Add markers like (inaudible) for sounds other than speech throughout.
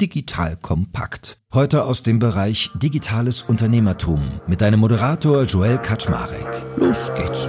Digital Kompakt. Heute aus dem Bereich Digitales Unternehmertum mit deinem Moderator Joel Kaczmarek. Los geht's.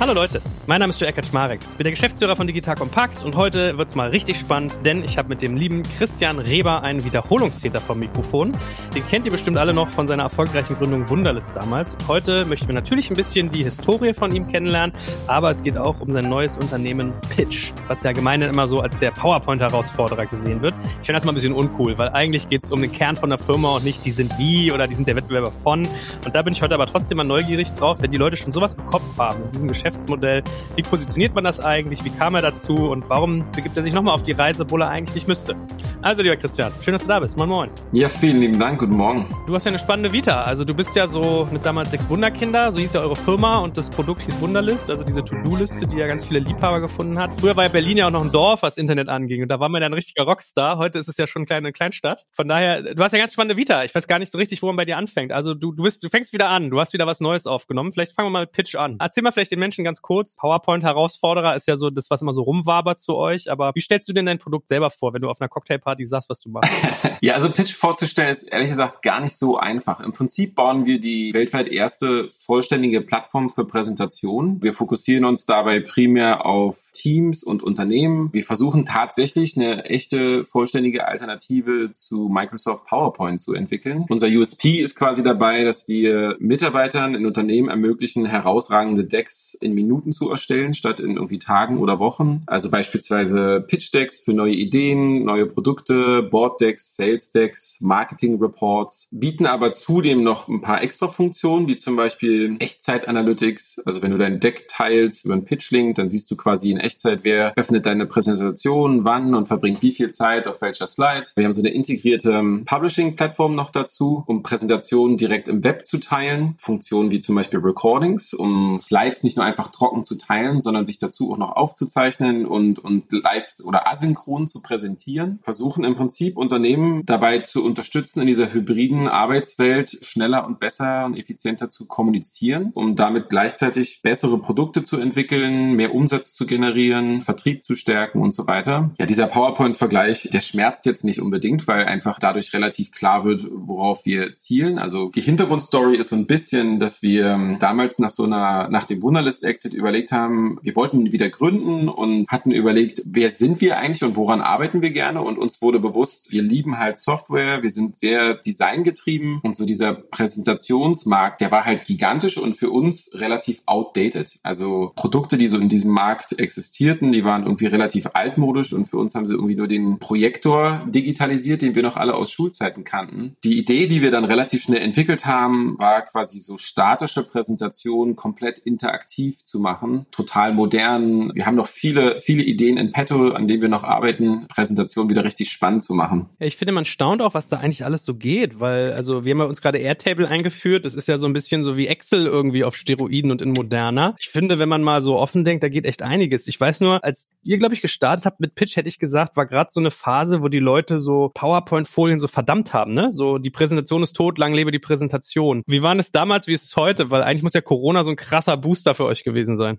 Hallo Leute, mein Name ist Joe Kaczmarek, bin der Geschäftsführer von Digital Compact und heute wird's mal richtig spannend, denn ich habe mit dem lieben Christian Reber einen Wiederholungstäter vom Mikrofon. Den kennt ihr bestimmt alle noch von seiner erfolgreichen Gründung Wunderlist damals. Und heute möchten wir natürlich ein bisschen die Historie von ihm kennenlernen, aber es geht auch um sein neues Unternehmen Pitch, was ja gemeinhin immer so als der PowerPoint-Herausforderer gesehen wird. Ich finde das mal ein bisschen uncool, weil eigentlich geht's um den Kern von der Firma und nicht die sind wie oder die sind der Wettbewerber von. Und da bin ich heute aber trotzdem mal neugierig drauf, wenn die Leute schon sowas im Kopf haben in diesem Geschäft Geschäftsmodell. Wie positioniert man das eigentlich? Wie kam er dazu? Und warum begibt er sich nochmal auf die Reise, obwohl er eigentlich nicht müsste? Also, lieber Christian, schön, dass du da bist. Moin, moin. Ja, vielen lieben Dank. Guten Morgen. Du hast ja eine spannende Vita. Also, du bist ja so mit damals sechs Wunderkinder. So hieß ja eure Firma und das Produkt hieß Wunderlist, also diese To-Do-Liste, die ja ganz viele Liebhaber gefunden hat. Früher war ja Berlin ja auch noch ein Dorf, was Internet anging. Und da war man ja ein richtiger Rockstar. Heute ist es ja schon eine kleine Kleinstadt. Von daher, du hast ja ganz spannende Vita. Ich weiß gar nicht so richtig, wo man bei dir anfängt. Also, du, du, bist, du fängst wieder an. Du hast wieder was Neues aufgenommen. Vielleicht fangen wir mal mit Pitch an. Erzähl mal vielleicht den Menschen ganz kurz, PowerPoint-Herausforderer ist ja so das, was immer so rumwabert zu euch. Aber wie stellst du denn dein Produkt selber vor, wenn du auf einer Cocktailparty sagst, was du machst? (laughs) ja, also Pitch vorzustellen ist ehrlich gesagt gar nicht so einfach. Im Prinzip bauen wir die weltweit erste vollständige Plattform für Präsentationen. Wir fokussieren uns dabei primär auf Teams und Unternehmen. Wir versuchen tatsächlich eine echte vollständige Alternative zu Microsoft PowerPoint zu entwickeln. Unser USP ist quasi dabei, dass wir Mitarbeitern in Unternehmen ermöglichen, herausragende Decks in Minuten zu erstellen, statt in irgendwie Tagen oder Wochen. Also beispielsweise Pitch Decks für neue Ideen, neue Produkte, Board Decks, Sales Decks, Marketing Reports, bieten aber zudem noch ein paar extra Funktionen, wie zum Beispiel Echtzeit Analytics. Also wenn du dein Deck teilst über einen Pitch Link, dann siehst du quasi in Echtzeit, wer öffnet deine Präsentation, wann und verbringt wie viel Zeit auf welcher Slide. Wir haben so eine integrierte Publishing-Plattform noch dazu, um Präsentationen direkt im Web zu teilen. Funktionen wie zum Beispiel Recordings, um Slides nicht nur einfach trocken zu teilen, sondern sich dazu auch noch aufzuzeichnen und, und live oder asynchron zu präsentieren. Versuchen im Prinzip Unternehmen dabei zu unterstützen, in dieser hybriden Arbeitswelt schneller und besser und effizienter zu kommunizieren, um damit gleichzeitig bessere Produkte zu entwickeln, mehr Umsatz zu generieren Vertrieb zu stärken und so weiter. Ja, dieser PowerPoint-Vergleich, der schmerzt jetzt nicht unbedingt, weil einfach dadurch relativ klar wird, worauf wir zielen. Also die Hintergrundstory ist so ein bisschen, dass wir ähm, damals nach so einer, nach dem Wunderlist-Exit überlegt haben, wir wollten wieder gründen und hatten überlegt, wer sind wir eigentlich und woran arbeiten wir gerne? Und uns wurde bewusst, wir lieben halt Software, wir sind sehr designgetrieben und so dieser Präsentationsmarkt, der war halt gigantisch und für uns relativ outdated. Also Produkte, die so in diesem Markt existierten. Die waren irgendwie relativ altmodisch und für uns haben sie irgendwie nur den Projektor digitalisiert, den wir noch alle aus Schulzeiten kannten. Die Idee, die wir dann relativ schnell entwickelt haben, war quasi so statische Präsentationen komplett interaktiv zu machen. Total modern. Wir haben noch viele, viele Ideen in petto, an denen wir noch arbeiten, Präsentationen wieder richtig spannend zu machen. Ja, ich finde, man staunt auch, was da eigentlich alles so geht, weil, also, wir haben ja uns gerade Airtable eingeführt. Das ist ja so ein bisschen so wie Excel irgendwie auf Steroiden und in moderner. Ich finde, wenn man mal so offen denkt, da geht echt einiges. Ich weiß nur, als ihr, glaube ich, gestartet habt mit Pitch, hätte ich gesagt, war gerade so eine Phase, wo die Leute so PowerPoint-Folien so verdammt haben, ne? So, die Präsentation ist tot, lang lebe die Präsentation. Wie war es damals, wie ist es heute? Weil eigentlich muss ja Corona so ein krasser Booster für euch gewesen sein.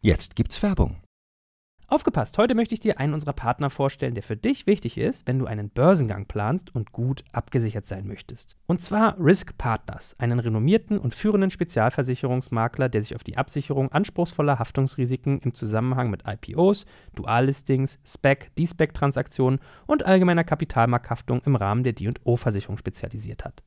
Jetzt gibt's Werbung. Aufgepasst, heute möchte ich dir einen unserer Partner vorstellen, der für dich wichtig ist, wenn du einen Börsengang planst und gut abgesichert sein möchtest. Und zwar Risk Partners, einen renommierten und führenden Spezialversicherungsmakler, der sich auf die Absicherung anspruchsvoller Haftungsrisiken im Zusammenhang mit IPOs, Duallistings, SPEC, D-SPEC-Transaktionen und allgemeiner Kapitalmarkthaftung im Rahmen der D&O-Versicherung spezialisiert hat.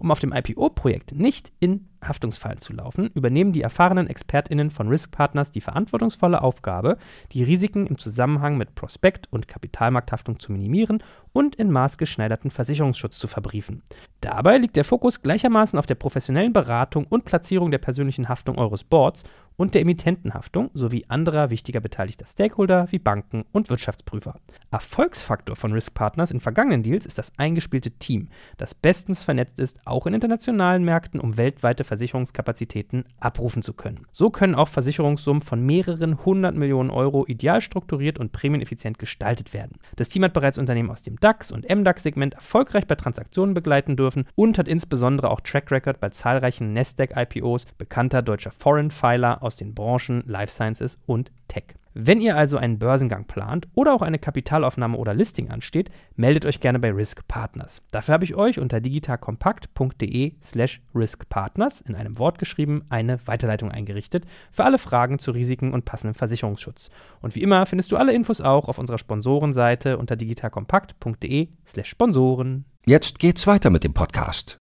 Um auf dem IPO-Projekt nicht in Haftungsfallen zu laufen, übernehmen die erfahrenen ExpertInnen von Risk Partners die verantwortungsvolle Aufgabe, die Risiken im Zusammenhang mit Prospekt- und Kapitalmarkthaftung zu minimieren und in maßgeschneiderten Versicherungsschutz zu verbriefen. Dabei liegt der Fokus gleichermaßen auf der professionellen Beratung und Platzierung der persönlichen Haftung eures Boards und der Emittentenhaftung sowie anderer wichtiger beteiligter Stakeholder wie Banken und Wirtschaftsprüfer. Erfolgsfaktor von Risk Partners in vergangenen Deals ist das eingespielte Team, das bestens vernetzt ist, auch in internationalen Märkten, um weltweite Versicherungskapazitäten abrufen zu können. So können auch Versicherungssummen von mehreren hundert Millionen Euro ideal strukturiert und prämieneffizient gestaltet werden. Das Team hat bereits Unternehmen aus dem DAX und MDAX-Segment erfolgreich bei Transaktionen begleiten dürfen und hat insbesondere auch Track Record bei zahlreichen Nasdaq-IPOs bekannter deutscher Foreign Filer aus den Branchen Life Sciences und Tech. Wenn ihr also einen Börsengang plant oder auch eine Kapitalaufnahme oder Listing ansteht, meldet euch gerne bei Risk Partners. Dafür habe ich euch unter digitalkompakt.de slash riskpartners in einem Wort geschrieben eine Weiterleitung eingerichtet für alle Fragen zu Risiken und passendem Versicherungsschutz. Und wie immer findest du alle Infos auch auf unserer Sponsorenseite unter digitalkompakt.de slash Sponsoren. Jetzt geht's weiter mit dem Podcast.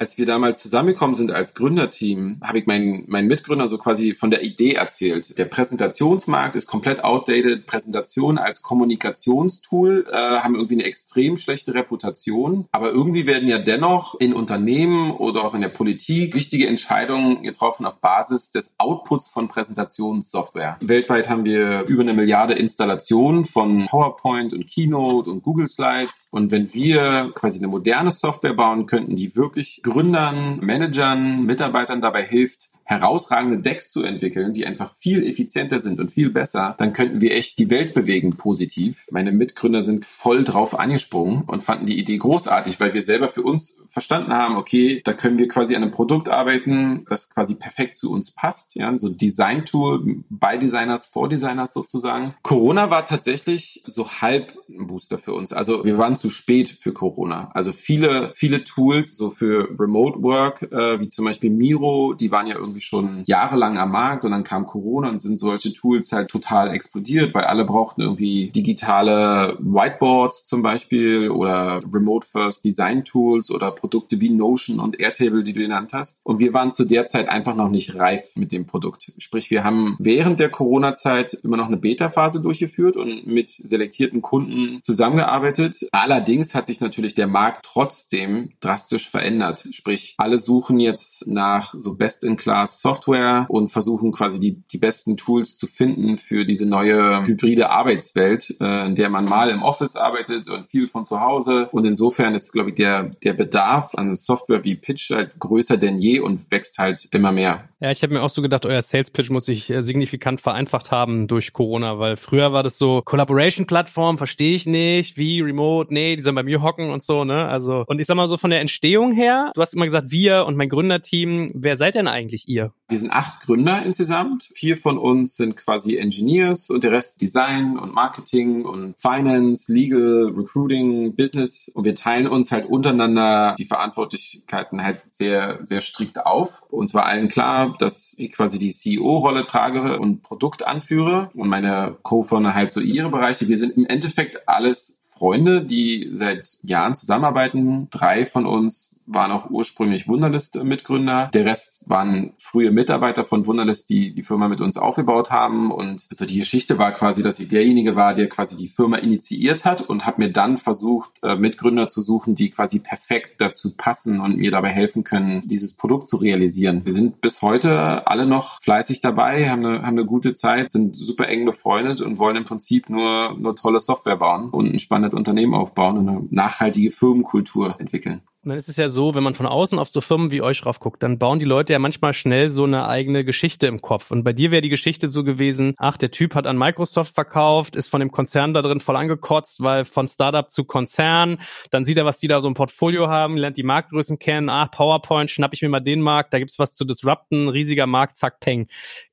Als wir damals zusammengekommen sind als Gründerteam, habe ich meinen, meinen Mitgründer so quasi von der Idee erzählt. Der Präsentationsmarkt ist komplett outdated. Präsentation als Kommunikationstool äh, haben irgendwie eine extrem schlechte Reputation. Aber irgendwie werden ja dennoch in Unternehmen oder auch in der Politik wichtige Entscheidungen getroffen auf Basis des Outputs von Präsentationssoftware. Weltweit haben wir über eine Milliarde Installationen von PowerPoint und Keynote und Google Slides. Und wenn wir quasi eine moderne Software bauen könnten, die wirklich Gründern, Managern, Mitarbeitern dabei hilft, herausragende Decks zu entwickeln, die einfach viel effizienter sind und viel besser, dann könnten wir echt die Welt bewegen positiv. Meine Mitgründer sind voll drauf angesprungen und fanden die Idee großartig, weil wir selber für uns verstanden haben, okay, da können wir quasi an einem Produkt arbeiten, das quasi perfekt zu uns passt, ja, so Design-Tool bei Designers, vor Designers sozusagen. Corona war tatsächlich so halb ein Booster für uns. Also wir waren zu spät für Corona. Also viele, viele Tools so für Remote Work, äh, wie zum Beispiel Miro, die waren ja irgendwie irgendwie schon jahrelang am Markt und dann kam Corona und sind solche Tools halt total explodiert, weil alle brauchten irgendwie digitale Whiteboards zum Beispiel oder Remote First Design Tools oder Produkte wie Notion und Airtable, die du genannt hast. Und wir waren zu der Zeit einfach noch nicht reif mit dem Produkt. Sprich, wir haben während der Corona-Zeit immer noch eine Beta-Phase durchgeführt und mit selektierten Kunden zusammengearbeitet. Allerdings hat sich natürlich der Markt trotzdem drastisch verändert. Sprich, alle suchen jetzt nach so Best-in-Class Software und versuchen quasi die, die besten Tools zu finden für diese neue hybride Arbeitswelt, äh, in der man mal im Office arbeitet und viel von zu Hause. Und insofern ist, glaube ich, der, der Bedarf an Software wie Pitch halt größer denn je und wächst halt immer mehr. Ja, ich habe mir auch so gedacht, euer Sales Pitch muss sich äh, signifikant vereinfacht haben durch Corona, weil früher war das so Collaboration-Plattform, verstehe ich nicht, wie Remote, nee, die sollen bei mir hocken und so, ne? Also, und ich sag mal so von der Entstehung her, du hast immer gesagt, wir und mein Gründerteam, wer seid denn eigentlich ihr? Wir sind acht Gründer insgesamt. Vier von uns sind quasi Engineers und der Rest Design und Marketing und Finance, Legal, Recruiting, Business. Und wir teilen uns halt untereinander die Verantwortlichkeiten halt sehr, sehr strikt auf. Uns war allen klar, dass ich quasi die CEO-Rolle trage und Produkt anführe und meine Co-Founder halt so ihre Bereiche. Wir sind im Endeffekt alles Freunde, die seit Jahren zusammenarbeiten. Drei von uns waren auch ursprünglich Wunderlist-Mitgründer. Der Rest waren frühe Mitarbeiter von Wunderlist, die die Firma mit uns aufgebaut haben. Und so die Geschichte war quasi, dass ich derjenige war, der quasi die Firma initiiert hat und habe mir dann versucht, äh, Mitgründer zu suchen, die quasi perfekt dazu passen und mir dabei helfen können, dieses Produkt zu realisieren. Wir sind bis heute alle noch fleißig dabei, haben eine, haben eine gute Zeit, sind super eng befreundet und wollen im Prinzip nur, nur tolle Software bauen und ein spannendes Unternehmen aufbauen und eine nachhaltige Firmenkultur entwickeln. Und dann ist es ja so, wenn man von außen auf so Firmen wie euch drauf guckt, dann bauen die Leute ja manchmal schnell so eine eigene Geschichte im Kopf. Und bei dir wäre die Geschichte so gewesen, ach, der Typ hat an Microsoft verkauft, ist von dem Konzern da drin voll angekotzt, weil von Startup zu Konzern, dann sieht er, was die da so im Portfolio haben, lernt die Marktgrößen kennen, ach, PowerPoint, schnapp ich mir mal den Markt, da gibt's was zu disrupten, riesiger Markt, zack, peng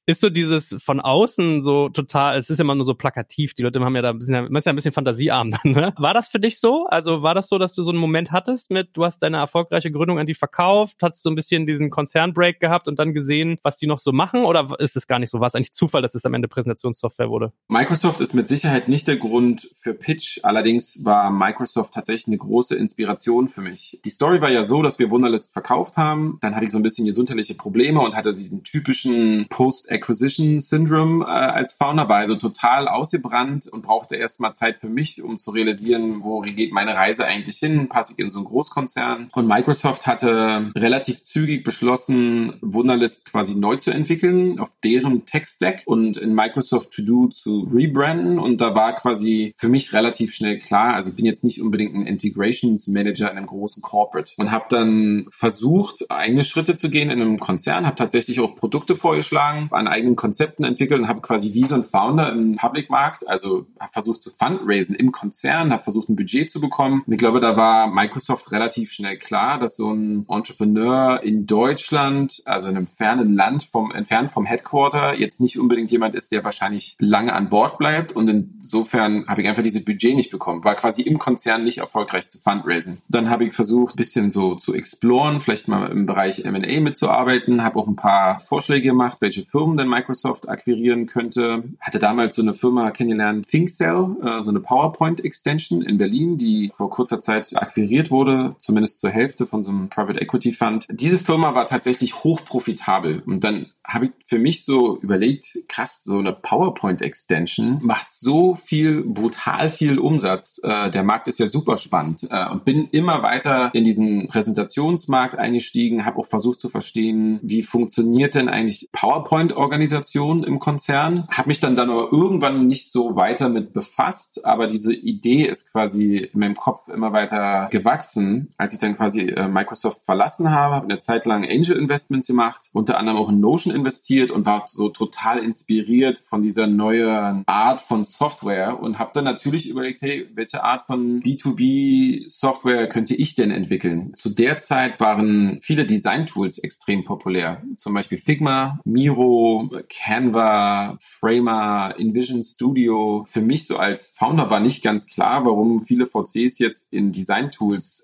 ist so dieses von außen so total, es ist immer nur so plakativ, die Leute haben ja da man ist ja ein bisschen fantasiearm dann, ne? War das für dich so? Also war das so, dass du so einen Moment hattest mit, du hast deine erfolgreiche Gründung an die verkauft, hast du ein bisschen diesen Konzernbreak gehabt und dann gesehen, was die noch so machen oder ist es gar nicht so? War es eigentlich Zufall, dass es am Ende Präsentationssoftware wurde? Microsoft ist mit Sicherheit nicht der Grund für Pitch, allerdings war Microsoft tatsächlich eine große Inspiration für mich. Die Story war ja so, dass wir Wunderlist verkauft haben, dann hatte ich so ein bisschen gesundheitliche Probleme und hatte diesen typischen Post Acquisition Syndrome äh, als Founder, war also total ausgebrannt und brauchte erstmal Zeit für mich, um zu realisieren, wo geht meine Reise eigentlich hin, passe ich in so einen Großkonzern Und Microsoft hatte relativ zügig beschlossen, Wunderlist quasi neu zu entwickeln auf deren Tech-Stack und in Microsoft To-Do zu rebranden. Und da war quasi für mich relativ schnell klar, also ich bin jetzt nicht unbedingt ein Integrations Manager in einem großen Corporate und habe dann versucht, eigene Schritte zu gehen in einem Konzern, habe tatsächlich auch Produkte vorgeschlagen, an eigenen Konzepten entwickelt und habe quasi wie so ein Founder im Public-Markt, also habe versucht zu fundraisen im Konzern, habe versucht ein Budget zu bekommen. Und ich glaube, da war Microsoft relativ schnell klar, dass so ein Entrepreneur in Deutschland, also in einem fernen Land vom entfernt vom Headquarter, jetzt nicht unbedingt jemand ist, der wahrscheinlich lange an Bord bleibt. Und insofern habe ich einfach dieses Budget nicht bekommen, war quasi im Konzern nicht erfolgreich zu fundraisen. Dann habe ich versucht, ein bisschen so zu exploren, vielleicht mal im Bereich M&A mitzuarbeiten, habe auch ein paar Vorschläge gemacht, welche Firmen denn Microsoft akquirieren könnte. Hatte damals so eine Firma kennengelernt, ThinkCell, äh, so eine PowerPoint-Extension in Berlin, die vor kurzer Zeit akquiriert wurde, zumindest zur Hälfte von so einem Private Equity Fund. Diese Firma war tatsächlich hochprofitabel und dann habe ich für mich so überlegt, krass, so eine PowerPoint-Extension macht so viel, brutal viel Umsatz. Äh, der Markt ist ja super spannend äh, und bin immer weiter in diesen Präsentationsmarkt eingestiegen, habe auch versucht zu verstehen, wie funktioniert denn eigentlich PowerPoint-Organisation im Konzern. Habe mich dann dann aber irgendwann nicht so weiter mit befasst, aber diese Idee ist quasi in meinem Kopf immer weiter gewachsen. Als ich dann quasi äh, Microsoft verlassen habe, habe eine Zeit lang Angel Investments gemacht, unter anderem auch in Notion investiert und war so total inspiriert von dieser neuen Art von Software und habe dann natürlich überlegt, hey, welche Art von B2B Software könnte ich denn entwickeln? Zu der Zeit waren viele Design Tools extrem populär, zum Beispiel Figma, Miro, Canva, Framer, InVision Studio. Für mich so als Founder war nicht ganz klar, warum viele VCs jetzt in Design Tools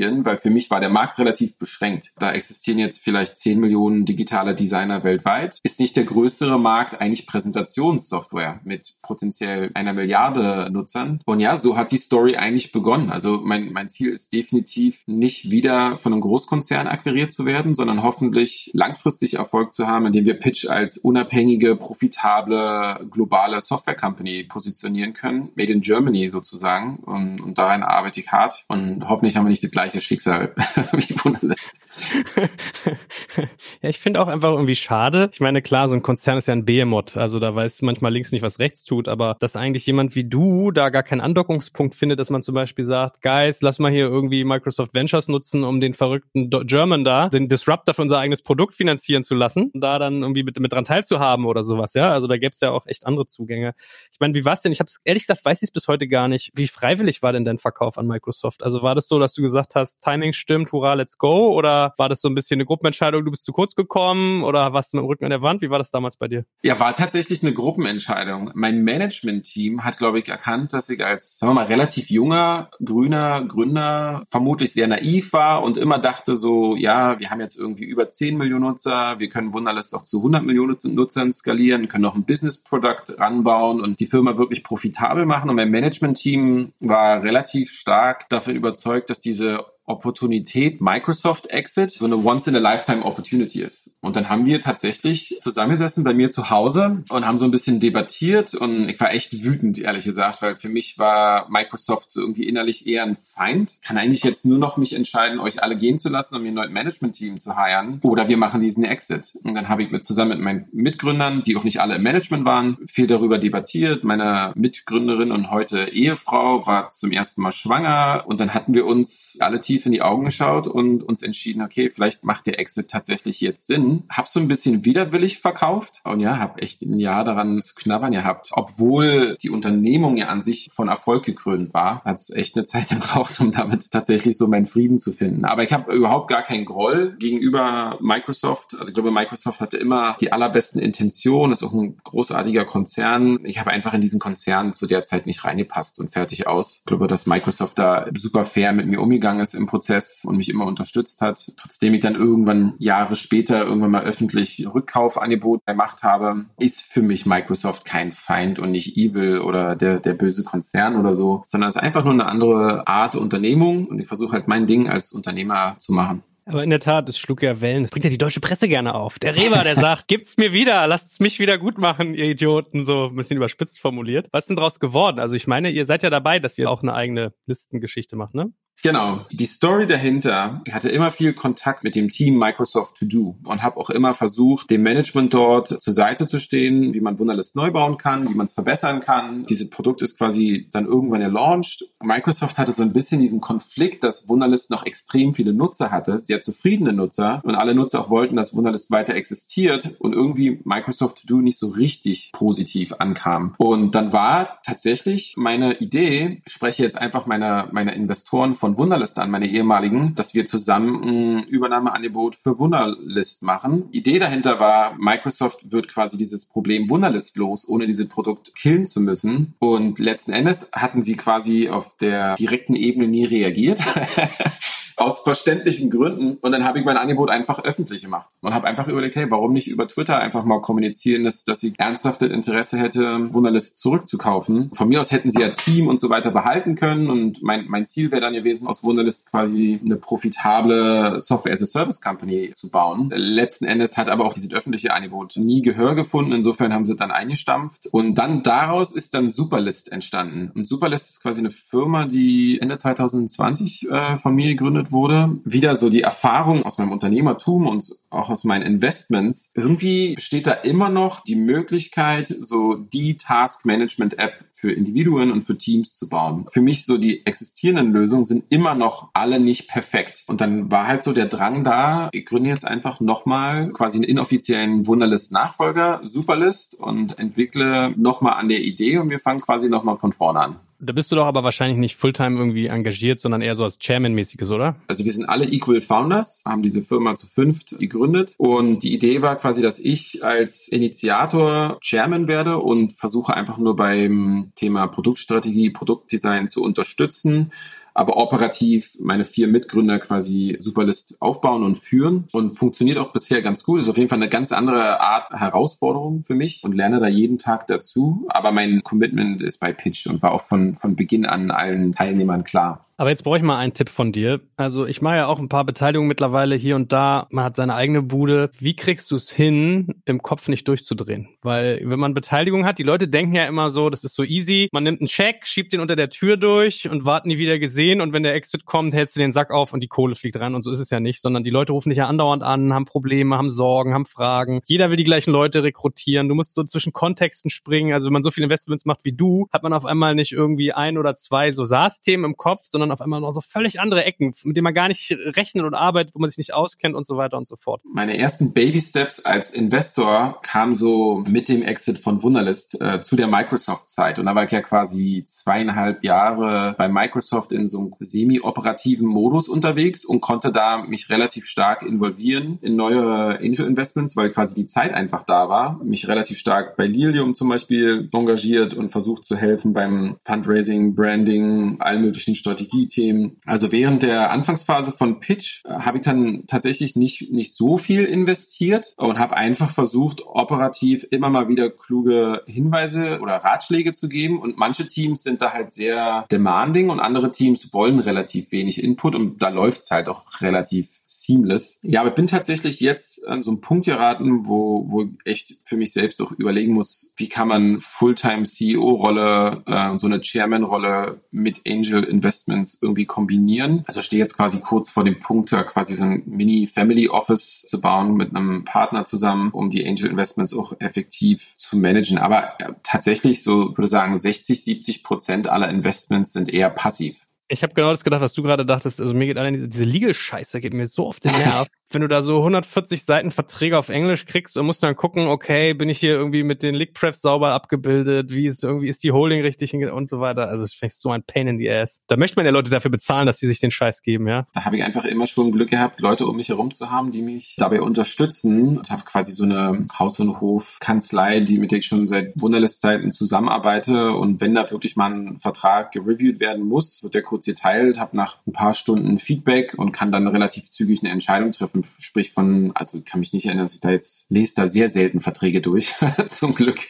investieren, weil für mich war der Markt relativ beschränkt. Da existieren jetzt vielleicht 10 Millionen digitale Designer weltweit. Ist nicht der größere Markt eigentlich Präsentationssoftware mit potenziell einer Milliarde Nutzern? Und ja, so hat die Story eigentlich begonnen. Also mein, mein Ziel ist definitiv nicht wieder von einem Großkonzern akquiriert zu werden, sondern hoffentlich langfristig Erfolg zu haben, indem wir Pitch als unabhängige, profitable, globale Software Company positionieren können. Made in Germany sozusagen. Und, und daran arbeite ich hart. Und hoffentlich haben wir nicht das gleiche Schicksal (laughs) wie Wunderlist. (laughs) ja, ich finde auch einfach irgendwie schade. Ich meine, klar, so ein Konzern ist ja ein Behemoth. Also da weiß manchmal links nicht, was rechts tut. Aber dass eigentlich jemand wie du da gar keinen Andockungspunkt findet, dass man zum Beispiel sagt, Guys, lass mal hier irgendwie Microsoft Ventures nutzen, um den verrückten German da, den Disruptor für unser eigenes Produkt finanzieren zu lassen, da dann irgendwie mit, mit dran teilzuhaben oder sowas. Ja, also da gäbe es ja auch echt andere Zugänge. Ich meine, wie war es denn? Ich habe ehrlich gesagt, weiß ich es bis heute gar nicht. Wie freiwillig war denn dein Verkauf an Microsoft? Also war das so, dass du gesagt hast, Timing stimmt, hurra, let's go? Oder war das so ein bisschen eine Gruppenentscheidung, du bist zu kurz gekommen? Oder warst du mit dem Rücken an der Wand? Wie war das damals bei dir? Ja, war tatsächlich eine Gruppenentscheidung. Mein Management-Team hat, glaube ich, erkannt, dass ich als, sagen wir mal, relativ junger, grüner Gründer vermutlich sehr naiv war und immer dachte so, ja, wir haben jetzt irgendwie über 10 Millionen Nutzer, wir können Wunderlist auch zu 100 Millionen Nutzern skalieren, können noch ein Business-Produkt ranbauen und die Firma wirklich profitabel machen. Und mein Management-Team war relativ stark davon überzeugt, dass diese Opportunität Microsoft Exit so eine Once-in-a-Lifetime Opportunity ist. Und dann haben wir tatsächlich zusammengesessen bei mir zu Hause und haben so ein bisschen debattiert und ich war echt wütend, ehrlich gesagt, weil für mich war Microsoft so irgendwie innerlich eher ein Feind. Kann eigentlich jetzt nur noch mich entscheiden, euch alle gehen zu lassen, um mir ein neues Management-Team zu hiren oder wir machen diesen Exit. Und dann habe ich mit, zusammen mit meinen Mitgründern, die auch nicht alle im Management waren, viel darüber debattiert. Meine Mitgründerin und heute Ehefrau war zum ersten Mal schwanger und dann hatten wir uns alle tief tief in die Augen geschaut und uns entschieden, okay, vielleicht macht der Exit tatsächlich jetzt Sinn. Hab so ein bisschen widerwillig verkauft und ja, hab echt ein Jahr daran zu knabbern gehabt. Obwohl die Unternehmung ja an sich von Erfolg gekrönt war, hat es echt eine (laughs) Zeit gebraucht, um damit tatsächlich so meinen Frieden zu finden. Aber ich habe überhaupt gar keinen Groll gegenüber Microsoft. Also ich glaube, Microsoft hatte immer die allerbesten Intentionen, ist auch ein großartiger Konzern. Ich habe einfach in diesen Konzern zu der Zeit nicht reingepasst und fertig aus. Ich glaube, dass Microsoft da super fair mit mir umgegangen ist im Prozess und mich immer unterstützt hat. Trotzdem ich dann irgendwann Jahre später irgendwann mal öffentlich Rückkaufangebot gemacht habe, ist für mich Microsoft kein Feind und nicht evil oder der, der böse Konzern oder so, sondern es ist einfach nur eine andere Art Unternehmung und ich versuche halt mein Ding als Unternehmer zu machen. Aber in der Tat, es schlug ja Wellen. Das bringt ja die deutsche Presse gerne auf. Der Reber, der sagt, (laughs) gibt's mir wieder, lasst's mich wieder gut machen, ihr Idioten, so ein bisschen überspitzt formuliert. Was ist denn draus geworden? Also ich meine, ihr seid ja dabei, dass ihr auch eine eigene Listengeschichte macht, ne? Genau. Die Story dahinter, ich hatte immer viel Kontakt mit dem Team Microsoft To Do und habe auch immer versucht, dem Management dort zur Seite zu stehen, wie man Wunderlist neu bauen kann, wie man es verbessern kann. Dieses Produkt ist quasi dann irgendwann gelauncht. Microsoft hatte so ein bisschen diesen Konflikt, dass Wunderlist noch extrem viele Nutzer hatte, sehr zufriedene Nutzer und alle Nutzer auch wollten, dass Wunderlist weiter existiert und irgendwie Microsoft To Do nicht so richtig positiv ankam. Und dann war tatsächlich meine Idee, ich spreche jetzt einfach meine, meine Investoren von Wunderlist an, meine ehemaligen, dass wir zusammen ein Übernahmeangebot für Wunderlist machen. Idee dahinter war, Microsoft wird quasi dieses Problem Wunderlist los, ohne dieses Produkt killen zu müssen. Und letzten Endes hatten sie quasi auf der direkten Ebene nie reagiert. (laughs) aus verständlichen Gründen. Und dann habe ich mein Angebot einfach öffentlich gemacht und habe einfach überlegt, hey, warum nicht über Twitter einfach mal kommunizieren, dass, dass ich ernsthaftes Interesse hätte, Wunderlist zurückzukaufen. Von mir aus hätten sie ja Team und so weiter behalten können und mein, mein Ziel wäre dann gewesen, aus Wunderlist quasi eine profitable Software as a Service Company zu bauen. Letzten Endes hat aber auch dieses öffentliche Angebot nie Gehör gefunden. Insofern haben sie dann eingestampft und dann daraus ist dann Superlist entstanden. Und Superlist ist quasi eine Firma, die Ende 2020 äh, von mir gegründet wurde, wieder so die Erfahrung aus meinem Unternehmertum und auch aus meinen Investments. Irgendwie besteht da immer noch die Möglichkeit, so die Task Management App für Individuen und für Teams zu bauen. Für mich so die existierenden Lösungen sind immer noch alle nicht perfekt. Und dann war halt so der Drang da, ich gründe jetzt einfach nochmal quasi einen inoffiziellen Wunderlist-Nachfolger, Superlist und entwickle nochmal an der Idee und wir fangen quasi nochmal von vorne an. Da bist du doch aber wahrscheinlich nicht Fulltime irgendwie engagiert, sondern eher so als Chairman-mäßiges, oder? Also wir sind alle Equal Founders, haben diese Firma zu fünft gegründet und die Idee war quasi, dass ich als Initiator Chairman werde und versuche einfach nur beim Thema Produktstrategie, Produktdesign zu unterstützen aber operativ meine vier Mitgründer quasi Superlist aufbauen und führen und funktioniert auch bisher ganz gut. Ist auf jeden Fall eine ganz andere Art Herausforderung für mich und lerne da jeden Tag dazu. Aber mein Commitment ist bei Pitch und war auch von, von Beginn an allen Teilnehmern klar. Aber jetzt brauche ich mal einen Tipp von dir. Also ich mache ja auch ein paar Beteiligungen mittlerweile hier und da. Man hat seine eigene Bude. Wie kriegst du es hin, im Kopf nicht durchzudrehen? Weil wenn man Beteiligung hat, die Leute denken ja immer so, das ist so easy. Man nimmt einen Check, schiebt den unter der Tür durch und warten nie wieder gesehen. Und wenn der Exit kommt, hältst du den Sack auf und die Kohle fliegt rein. Und so ist es ja nicht, sondern die Leute rufen dich ja andauernd an, haben Probleme, haben Sorgen, haben Fragen. Jeder will die gleichen Leute rekrutieren. Du musst so zwischen Kontexten springen. Also wenn man so viele Investments macht wie du, hat man auf einmal nicht irgendwie ein oder zwei so SaaS-Themen im Kopf, sondern sondern auf einmal noch so völlig andere Ecken, mit denen man gar nicht rechnet und arbeitet, wo man sich nicht auskennt und so weiter und so fort. Meine ersten Baby Steps als Investor kamen so mit dem Exit von Wunderlist äh, zu der Microsoft-Zeit. Und da war ich ja quasi zweieinhalb Jahre bei Microsoft in so einem semi-operativen Modus unterwegs und konnte da mich relativ stark involvieren in neue Angel Investments, weil quasi die Zeit einfach da war. Mich relativ stark bei Lilium zum Beispiel engagiert und versucht zu helfen beim Fundraising, Branding, allen möglichen Strategiethemen. Also während der Anfangsphase von Pitch äh, habe ich dann tatsächlich nicht, nicht so viel investiert und habe einfach versucht, operativ immer mal wieder kluge Hinweise oder Ratschläge zu geben. Und manche Teams sind da halt sehr demanding und andere Teams wollen relativ wenig Input und da läuft's halt auch relativ seamless. Ja, aber ich bin tatsächlich jetzt an so einem Punkt geraten, wo, wo echt für mich selbst auch überlegen muss, wie kann man Fulltime CEO-Rolle, äh, so eine Chairman-Rolle mit Angel Investments irgendwie kombinieren. Also stehe jetzt quasi kurz vor dem Punkt, da quasi so ein Mini-Family Office zu bauen mit einem Partner zusammen, um die Angel Investments auch effektiv zu managen. Aber äh, tatsächlich so, würde sagen, 60, 70 Prozent aller Investments sind eher passiv. Ich habe genau das gedacht, was du gerade dachtest. Also mir geht allein diese, diese Legal-Scheiße geht mir so auf den Nerv (laughs) wenn du da so 140 Seiten Verträge auf Englisch kriegst und musst dann gucken, okay, bin ich hier irgendwie mit den Lick Prefs sauber abgebildet, wie ist irgendwie ist die Holding richtig und so weiter. Also es ist so ein Pain in the ass. Da möchte man ja Leute dafür bezahlen, dass sie sich den Scheiß geben, ja. Da habe ich einfach immer schon Glück gehabt, Leute um mich herum zu haben, die mich dabei unterstützen und habe quasi so eine Haus- und Hof-Kanzlei, die mit der ich schon seit Wunderlist-Zeiten zusammenarbeite und wenn da wirklich mal ein Vertrag gereviewt werden muss, wird der kurz geteilt, habe nach ein paar Stunden Feedback und kann dann relativ zügig eine Entscheidung treffen sprich von, also kann mich nicht erinnern, dass ich da jetzt lese da sehr selten Verträge durch, (laughs) zum Glück.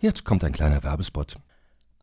Jetzt kommt ein kleiner Werbespot.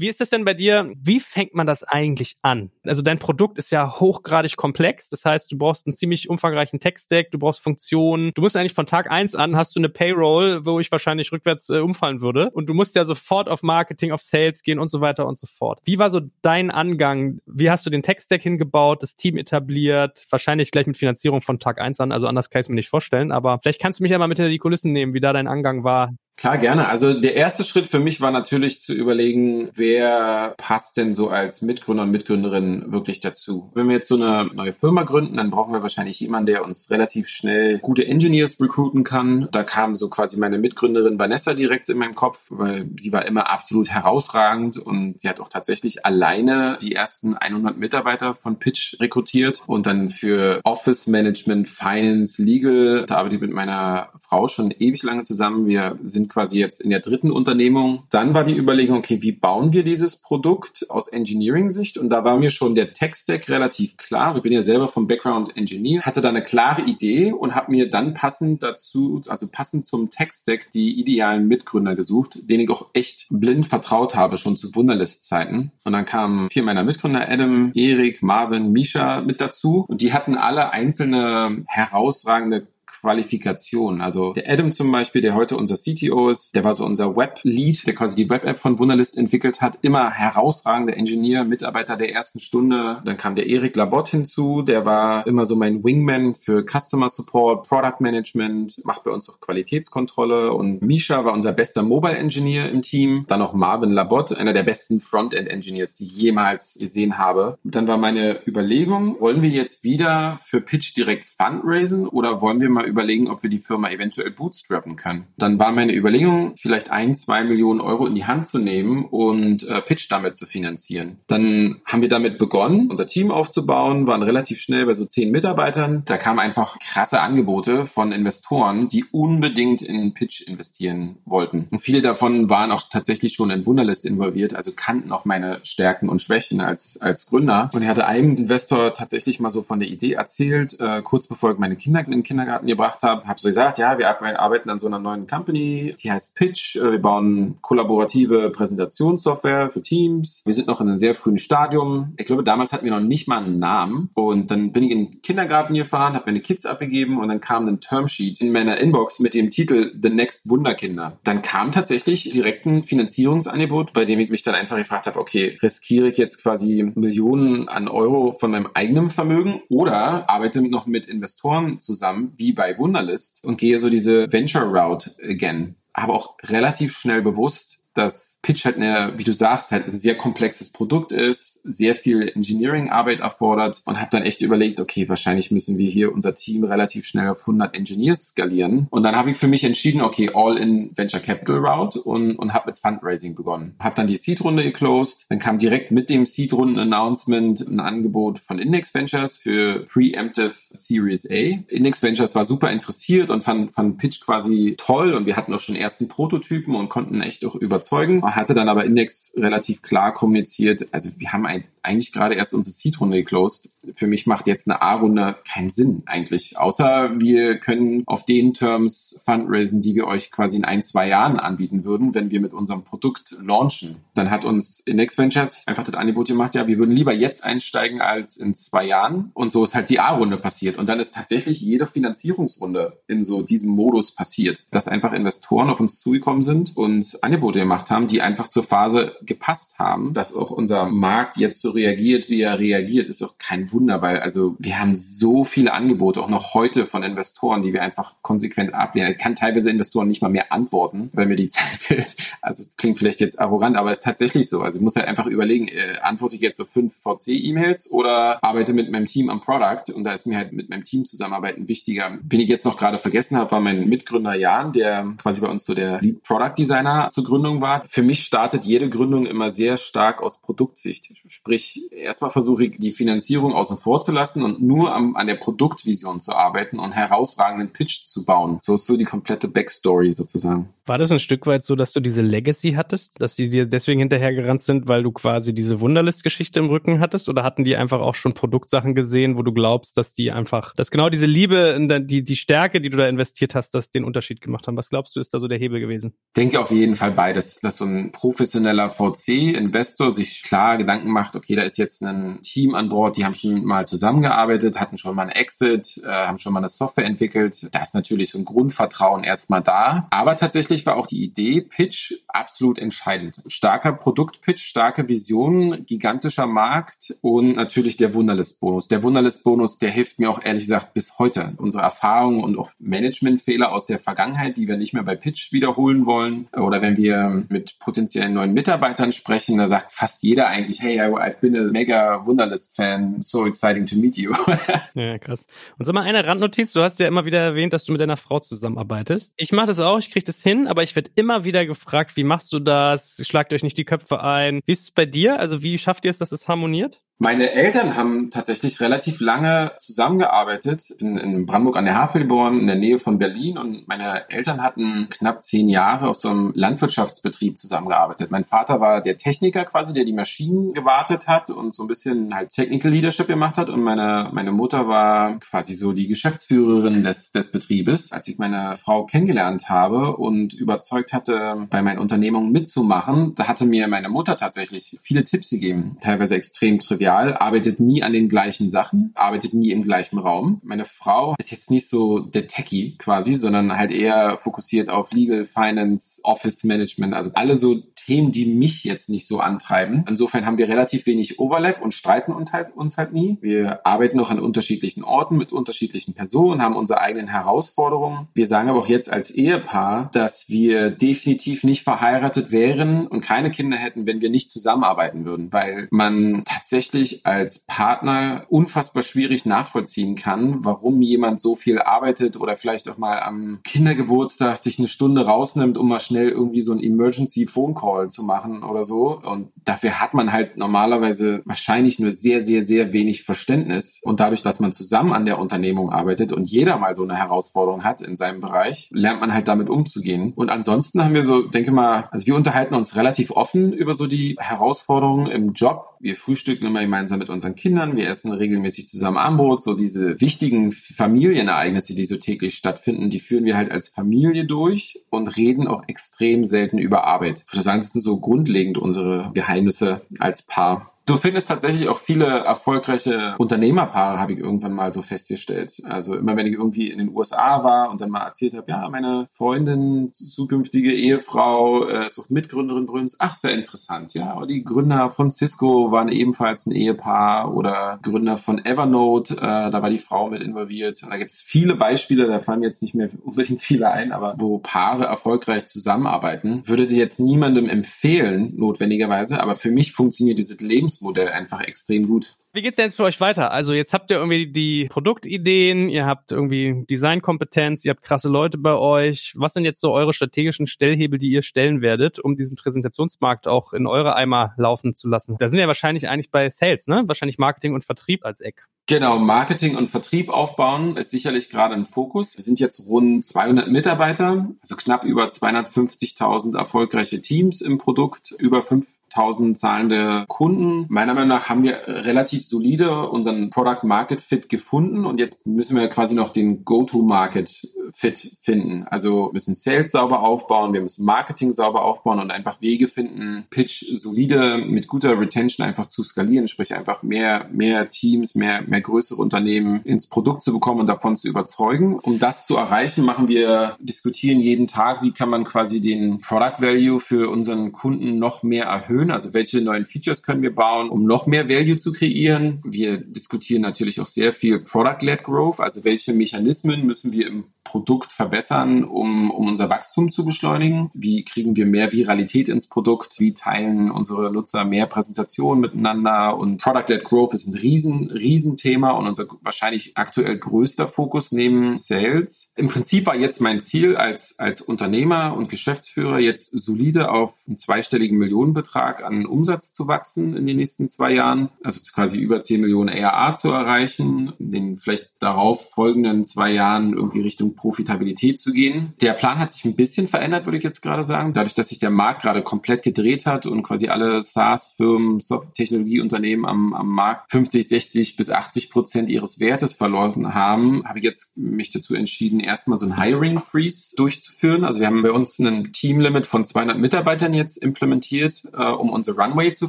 Wie ist das denn bei dir? Wie fängt man das eigentlich an? Also dein Produkt ist ja hochgradig komplex. Das heißt, du brauchst einen ziemlich umfangreichen Tech-Stack, du brauchst Funktionen. Du musst eigentlich von Tag eins an hast du eine Payroll, wo ich wahrscheinlich rückwärts äh, umfallen würde. Und du musst ja sofort auf Marketing, auf Sales gehen und so weiter und so fort. Wie war so dein Angang? Wie hast du den Tech-Stack hingebaut, das Team etabliert? Wahrscheinlich gleich mit Finanzierung von Tag eins an. Also anders kann ich es mir nicht vorstellen. Aber vielleicht kannst du mich ja mal mit hinter die Kulissen nehmen, wie da dein Angang war. Klar, gerne. Also der erste Schritt für mich war natürlich zu überlegen, wer passt denn so als Mitgründer und Mitgründerin wirklich dazu. Wenn wir jetzt so eine neue Firma gründen, dann brauchen wir wahrscheinlich jemanden, der uns relativ schnell gute Engineers recruiten kann. Da kam so quasi meine Mitgründerin Vanessa direkt in meinen Kopf, weil sie war immer absolut herausragend und sie hat auch tatsächlich alleine die ersten 100 Mitarbeiter von Pitch rekrutiert und dann für Office Management, Finance, Legal, da arbeite ich mit meiner Frau schon ewig lange zusammen. Wir sind quasi jetzt in der dritten Unternehmung. Dann war die Überlegung, okay, wie bauen wir dieses Produkt aus Engineering-Sicht? Und da war mir schon der Tech-Stack relativ klar. Ich bin ja selber vom Background Engineer, hatte da eine klare Idee und habe mir dann passend dazu, also passend zum Tech-Stack, die idealen Mitgründer gesucht, denen ich auch echt blind vertraut habe, schon zu Wunderlist-Zeiten. Und dann kamen vier meiner Mitgründer, Adam, Erik, Marvin, Misha mit dazu. Und die hatten alle einzelne herausragende Qualifikation. Also der Adam zum Beispiel, der heute unser CTO ist, der war so unser Web-Lead, der quasi die Web-App von Wunderlist entwickelt hat. Immer herausragender Ingenieur, Mitarbeiter der ersten Stunde. Dann kam der Erik Labott hinzu, der war immer so mein Wingman für Customer Support, Product Management, macht bei uns auch Qualitätskontrolle. Und Misha war unser bester Mobile-Engineer im Team. Dann noch Marvin Labott, einer der besten Frontend-Engineers, die ich jemals gesehen habe. Dann war meine Überlegung, wollen wir jetzt wieder für Pitch direkt Fundraisen oder wollen wir mal überlegen, ob wir die Firma eventuell bootstrappen können. Dann war meine Überlegung, vielleicht ein, zwei Millionen Euro in die Hand zu nehmen und äh, Pitch damit zu finanzieren. Dann haben wir damit begonnen, unser Team aufzubauen, waren relativ schnell bei so zehn Mitarbeitern. Da kamen einfach krasse Angebote von Investoren, die unbedingt in Pitch investieren wollten. Und viele davon waren auch tatsächlich schon in Wunderlist involviert, also kannten auch meine Stärken und Schwächen als, als Gründer. Und ich hatte einem Investor tatsächlich mal so von der Idee erzählt, äh, kurz bevor ich meine Kinder in den Kindergarten gebracht habe, habe so gesagt, ja, wir arbeiten an so einer neuen Company, die heißt Pitch. Äh, wir bauen kollaborative Präsentationssoftware für Teams. Wir sind noch in einem sehr frühen Stadium. Ich glaube, damals hatten wir noch nicht mal einen Namen. Und dann bin ich in den Kindergarten gefahren, habe meine Kids abgegeben und dann kam ein Termsheet in meiner Inbox mit dem Titel The Next Wunderkinder. Dann kam tatsächlich direkt ein Finanzierungsangebot, bei dem ich mich dann einfach gefragt habe, okay, riskiere ich jetzt quasi Millionen an Euro von meinem eigenen Vermögen oder arbeite noch mit Investoren zusammen, wie bei bei Wunderlist und gehe so diese Venture Route again. Aber auch relativ schnell bewusst, dass Pitch halt eine, wie du sagst, halt ein sehr komplexes Produkt ist, sehr viel Engineering-Arbeit erfordert und habe dann echt überlegt, okay, wahrscheinlich müssen wir hier unser Team relativ schnell auf 100 Engineers skalieren. Und dann habe ich für mich entschieden, okay, all in Venture Capital Route und, und habe mit Fundraising begonnen. Habe dann die Seed-Runde geclosed, dann kam direkt mit dem Seed-Runden-Announcement ein Angebot von Index Ventures für Preemptive Series A. Index Ventures war super interessiert und fand, fand Pitch quasi toll und wir hatten auch schon ersten Prototypen und konnten echt auch überzeugen überzeugen. Hatte dann aber Index relativ klar kommuniziert, also wir haben ein, eigentlich gerade erst unsere Seed-Runde geclosed. Für mich macht jetzt eine A-Runde keinen Sinn eigentlich, außer wir können auf den Terms fundraisen, die wir euch quasi in ein, zwei Jahren anbieten würden, wenn wir mit unserem Produkt launchen. Dann hat uns Index Ventures einfach das Angebot gemacht, ja, wir würden lieber jetzt einsteigen als in zwei Jahren. Und so ist halt die A-Runde passiert. Und dann ist tatsächlich jede Finanzierungsrunde in so diesem Modus passiert, dass einfach Investoren auf uns zugekommen sind und Angebote gemacht haben, die einfach zur Phase gepasst haben, dass auch unser Markt jetzt so reagiert, wie er reagiert, ist auch kein Wunder, weil also wir haben so viele Angebote auch noch heute von Investoren, die wir einfach konsequent ablehnen. Ich kann teilweise Investoren nicht mal mehr antworten, weil mir die (laughs) Zeit fehlt. Also klingt vielleicht jetzt arrogant, aber ist tatsächlich so. Also ich muss halt einfach überlegen, äh, antworte ich jetzt so fünf VC-E-Mails oder arbeite mit meinem Team am Product und da ist mir halt mit meinem Team zusammenarbeiten wichtiger. Wen ich jetzt noch gerade vergessen habe, war mein Mitgründer Jan, der quasi bei uns so der Lead Product Designer zur Gründung war. Für mich startet jede Gründung immer sehr stark aus Produktsicht. Sprich, erstmal versuche ich die Finanzierung außen vor zu lassen und nur am, an der Produktvision zu arbeiten und herausragenden Pitch zu bauen. So ist so die komplette Backstory sozusagen. War das ein Stück weit so, dass du diese Legacy hattest, dass die dir deswegen hinterhergerannt sind, weil du quasi diese Wunderlist-Geschichte im Rücken hattest? Oder hatten die einfach auch schon Produktsachen gesehen, wo du glaubst, dass die einfach, dass genau diese Liebe, die, die Stärke, die du da investiert hast, das den Unterschied gemacht haben? Was glaubst du, ist da so der Hebel gewesen? Denke auf jeden Fall beides, dass so ein professioneller VC-Investor sich klar Gedanken macht, okay, da ist jetzt ein Team an Bord, die haben schon mal zusammengearbeitet, hatten schon mal einen Exit, äh, haben schon mal eine Software entwickelt. Da ist natürlich so ein Grundvertrauen erstmal da. Aber tatsächlich tatsächlich war auch die Idee Pitch absolut entscheidend. Starker Produktpitch, starke Vision, gigantischer Markt und natürlich der Wunderlist-Bonus. Der Wunderlist-Bonus, der hilft mir auch ehrlich gesagt bis heute. Unsere Erfahrungen und auch Managementfehler aus der Vergangenheit, die wir nicht mehr bei Pitch wiederholen wollen. Oder wenn wir mit potenziellen neuen Mitarbeitern sprechen, da sagt fast jeder eigentlich, hey, I've been a mega Wunderlist-Fan. So exciting to meet you. (laughs) ja, krass. Und sag mal, eine Randnotiz. Du hast ja immer wieder erwähnt, dass du mit deiner Frau zusammenarbeitest. Ich mache das auch. Ich kriege das hin aber ich werde immer wieder gefragt, wie machst du das? Schlagt euch nicht die Köpfe ein. Wie ist es bei dir? Also wie schafft ihr es, dass es harmoniert? Meine Eltern haben tatsächlich relativ lange zusammengearbeitet. Bin in Brandenburg an der Havel geboren, in der Nähe von Berlin. Und meine Eltern hatten knapp zehn Jahre auf so einem Landwirtschaftsbetrieb zusammengearbeitet. Mein Vater war der Techniker quasi, der die Maschinen gewartet hat und so ein bisschen halt Technical Leadership gemacht hat. Und meine, meine Mutter war quasi so die Geschäftsführerin des, des Betriebes. Als ich meine Frau kennengelernt habe und überzeugt hatte, bei meinen Unternehmungen mitzumachen, da hatte mir meine Mutter tatsächlich viele Tipps gegeben, teilweise extrem trivial Material, arbeitet nie an den gleichen Sachen, arbeitet nie im gleichen Raum. Meine Frau ist jetzt nicht so der Techie quasi, sondern halt eher fokussiert auf Legal, Finance, Office Management, also alle so Themen, die mich jetzt nicht so antreiben. Insofern haben wir relativ wenig Overlap und streiten uns halt, uns halt nie. Wir arbeiten noch an unterschiedlichen Orten mit unterschiedlichen Personen, haben unsere eigenen Herausforderungen. Wir sagen aber auch jetzt als Ehepaar, dass wir definitiv nicht verheiratet wären und keine Kinder hätten, wenn wir nicht zusammenarbeiten würden, weil man tatsächlich als Partner unfassbar schwierig nachvollziehen kann, warum jemand so viel arbeitet oder vielleicht auch mal am Kindergeburtstag sich eine Stunde rausnimmt, um mal schnell irgendwie so ein Emergency Phone Call zu machen oder so. Und dafür hat man halt normalerweise wahrscheinlich nur sehr, sehr, sehr wenig Verständnis. Und dadurch, dass man zusammen an der Unternehmung arbeitet und jeder mal so eine Herausforderung hat in seinem Bereich, lernt man halt damit umzugehen. Und ansonsten haben wir so, denke mal, also wir unterhalten uns relativ offen über so die Herausforderungen im Job. Wir frühstücken immer gemeinsam mit unseren Kindern. Wir essen regelmäßig zusammen Armbrot. So diese wichtigen Familienereignisse, die so täglich stattfinden, die führen wir halt als Familie durch und reden auch extrem selten über Arbeit. Das sind so grundlegend unsere Geheimnisse als Paar. Du findest tatsächlich auch viele erfolgreiche Unternehmerpaare, habe ich irgendwann mal so festgestellt. Also immer wenn ich irgendwie in den USA war und dann mal erzählt habe, ja, meine Freundin, zukünftige Ehefrau, äh, ist auch Mitgründerin Brünns. Ach, sehr interessant, ja. Und die Gründer von Cisco waren ebenfalls ein Ehepaar oder Gründer von Evernote, äh, da war die Frau mit involviert. Und da gibt es viele Beispiele, da fallen mir jetzt nicht mehr unbedingt viele ein, aber wo Paare erfolgreich zusammenarbeiten, würde dir jetzt niemandem empfehlen, notwendigerweise, aber für mich funktioniert dieses Lebens Geschäftsmodell einfach extrem gut. Wie geht's denn jetzt für euch weiter? Also jetzt habt ihr irgendwie die Produktideen, ihr habt irgendwie Designkompetenz, ihr habt krasse Leute bei euch. Was sind jetzt so eure strategischen Stellhebel, die ihr stellen werdet, um diesen Präsentationsmarkt auch in eure Eimer laufen zu lassen? Da sind wir ja wahrscheinlich eigentlich bei Sales, ne? Wahrscheinlich Marketing und Vertrieb als Eck. Genau, Marketing und Vertrieb aufbauen ist sicherlich gerade ein Fokus. Wir sind jetzt rund 200 Mitarbeiter, also knapp über 250.000 erfolgreiche Teams im Produkt, über 5 1000 zahlende Kunden. Meiner Meinung nach haben wir relativ solide unseren Product Market Fit gefunden und jetzt müssen wir quasi noch den Go-to-Market Fit finden. Also müssen Sales sauber aufbauen, wir müssen Marketing sauber aufbauen und einfach Wege finden, Pitch solide mit guter Retention einfach zu skalieren, sprich einfach mehr, mehr Teams, mehr, mehr größere Unternehmen ins Produkt zu bekommen und davon zu überzeugen. Um das zu erreichen, machen wir, diskutieren jeden Tag, wie kann man quasi den Product Value für unseren Kunden noch mehr erhöhen erhöhen? Also welche neuen Features können wir bauen, um noch mehr Value zu kreieren? Wir diskutieren natürlich auch sehr viel Product-led Growth. Also welche Mechanismen müssen wir im Produkt verbessern, um, um unser Wachstum zu beschleunigen? Wie kriegen wir mehr Viralität ins Produkt? Wie teilen unsere Nutzer mehr Präsentationen miteinander? Und Product-led Growth ist ein riesen, riesen und unser wahrscheinlich aktuell größter Fokus neben Sales. Im Prinzip war jetzt mein Ziel als, als Unternehmer und Geschäftsführer jetzt solide auf einen zweistelligen Millionenbetrag an Umsatz zu wachsen in den nächsten zwei Jahren. Also quasi über 10 Millionen ARA zu erreichen, in den vielleicht darauf folgenden zwei Jahren irgendwie Richtung Profitabilität zu gehen. Der Plan hat sich ein bisschen verändert, würde ich jetzt gerade sagen. Dadurch, dass sich der Markt gerade komplett gedreht hat und quasi alle SaaS-Firmen, Technologieunternehmen am, am Markt 50, 60 bis 80 Prozent ihres Wertes verloren haben, habe ich jetzt mich dazu entschieden, erstmal so ein Hiring Freeze durchzuführen. Also wir haben bei uns ein Teamlimit von 200 Mitarbeitern jetzt implementiert, äh, um unsere Runway zu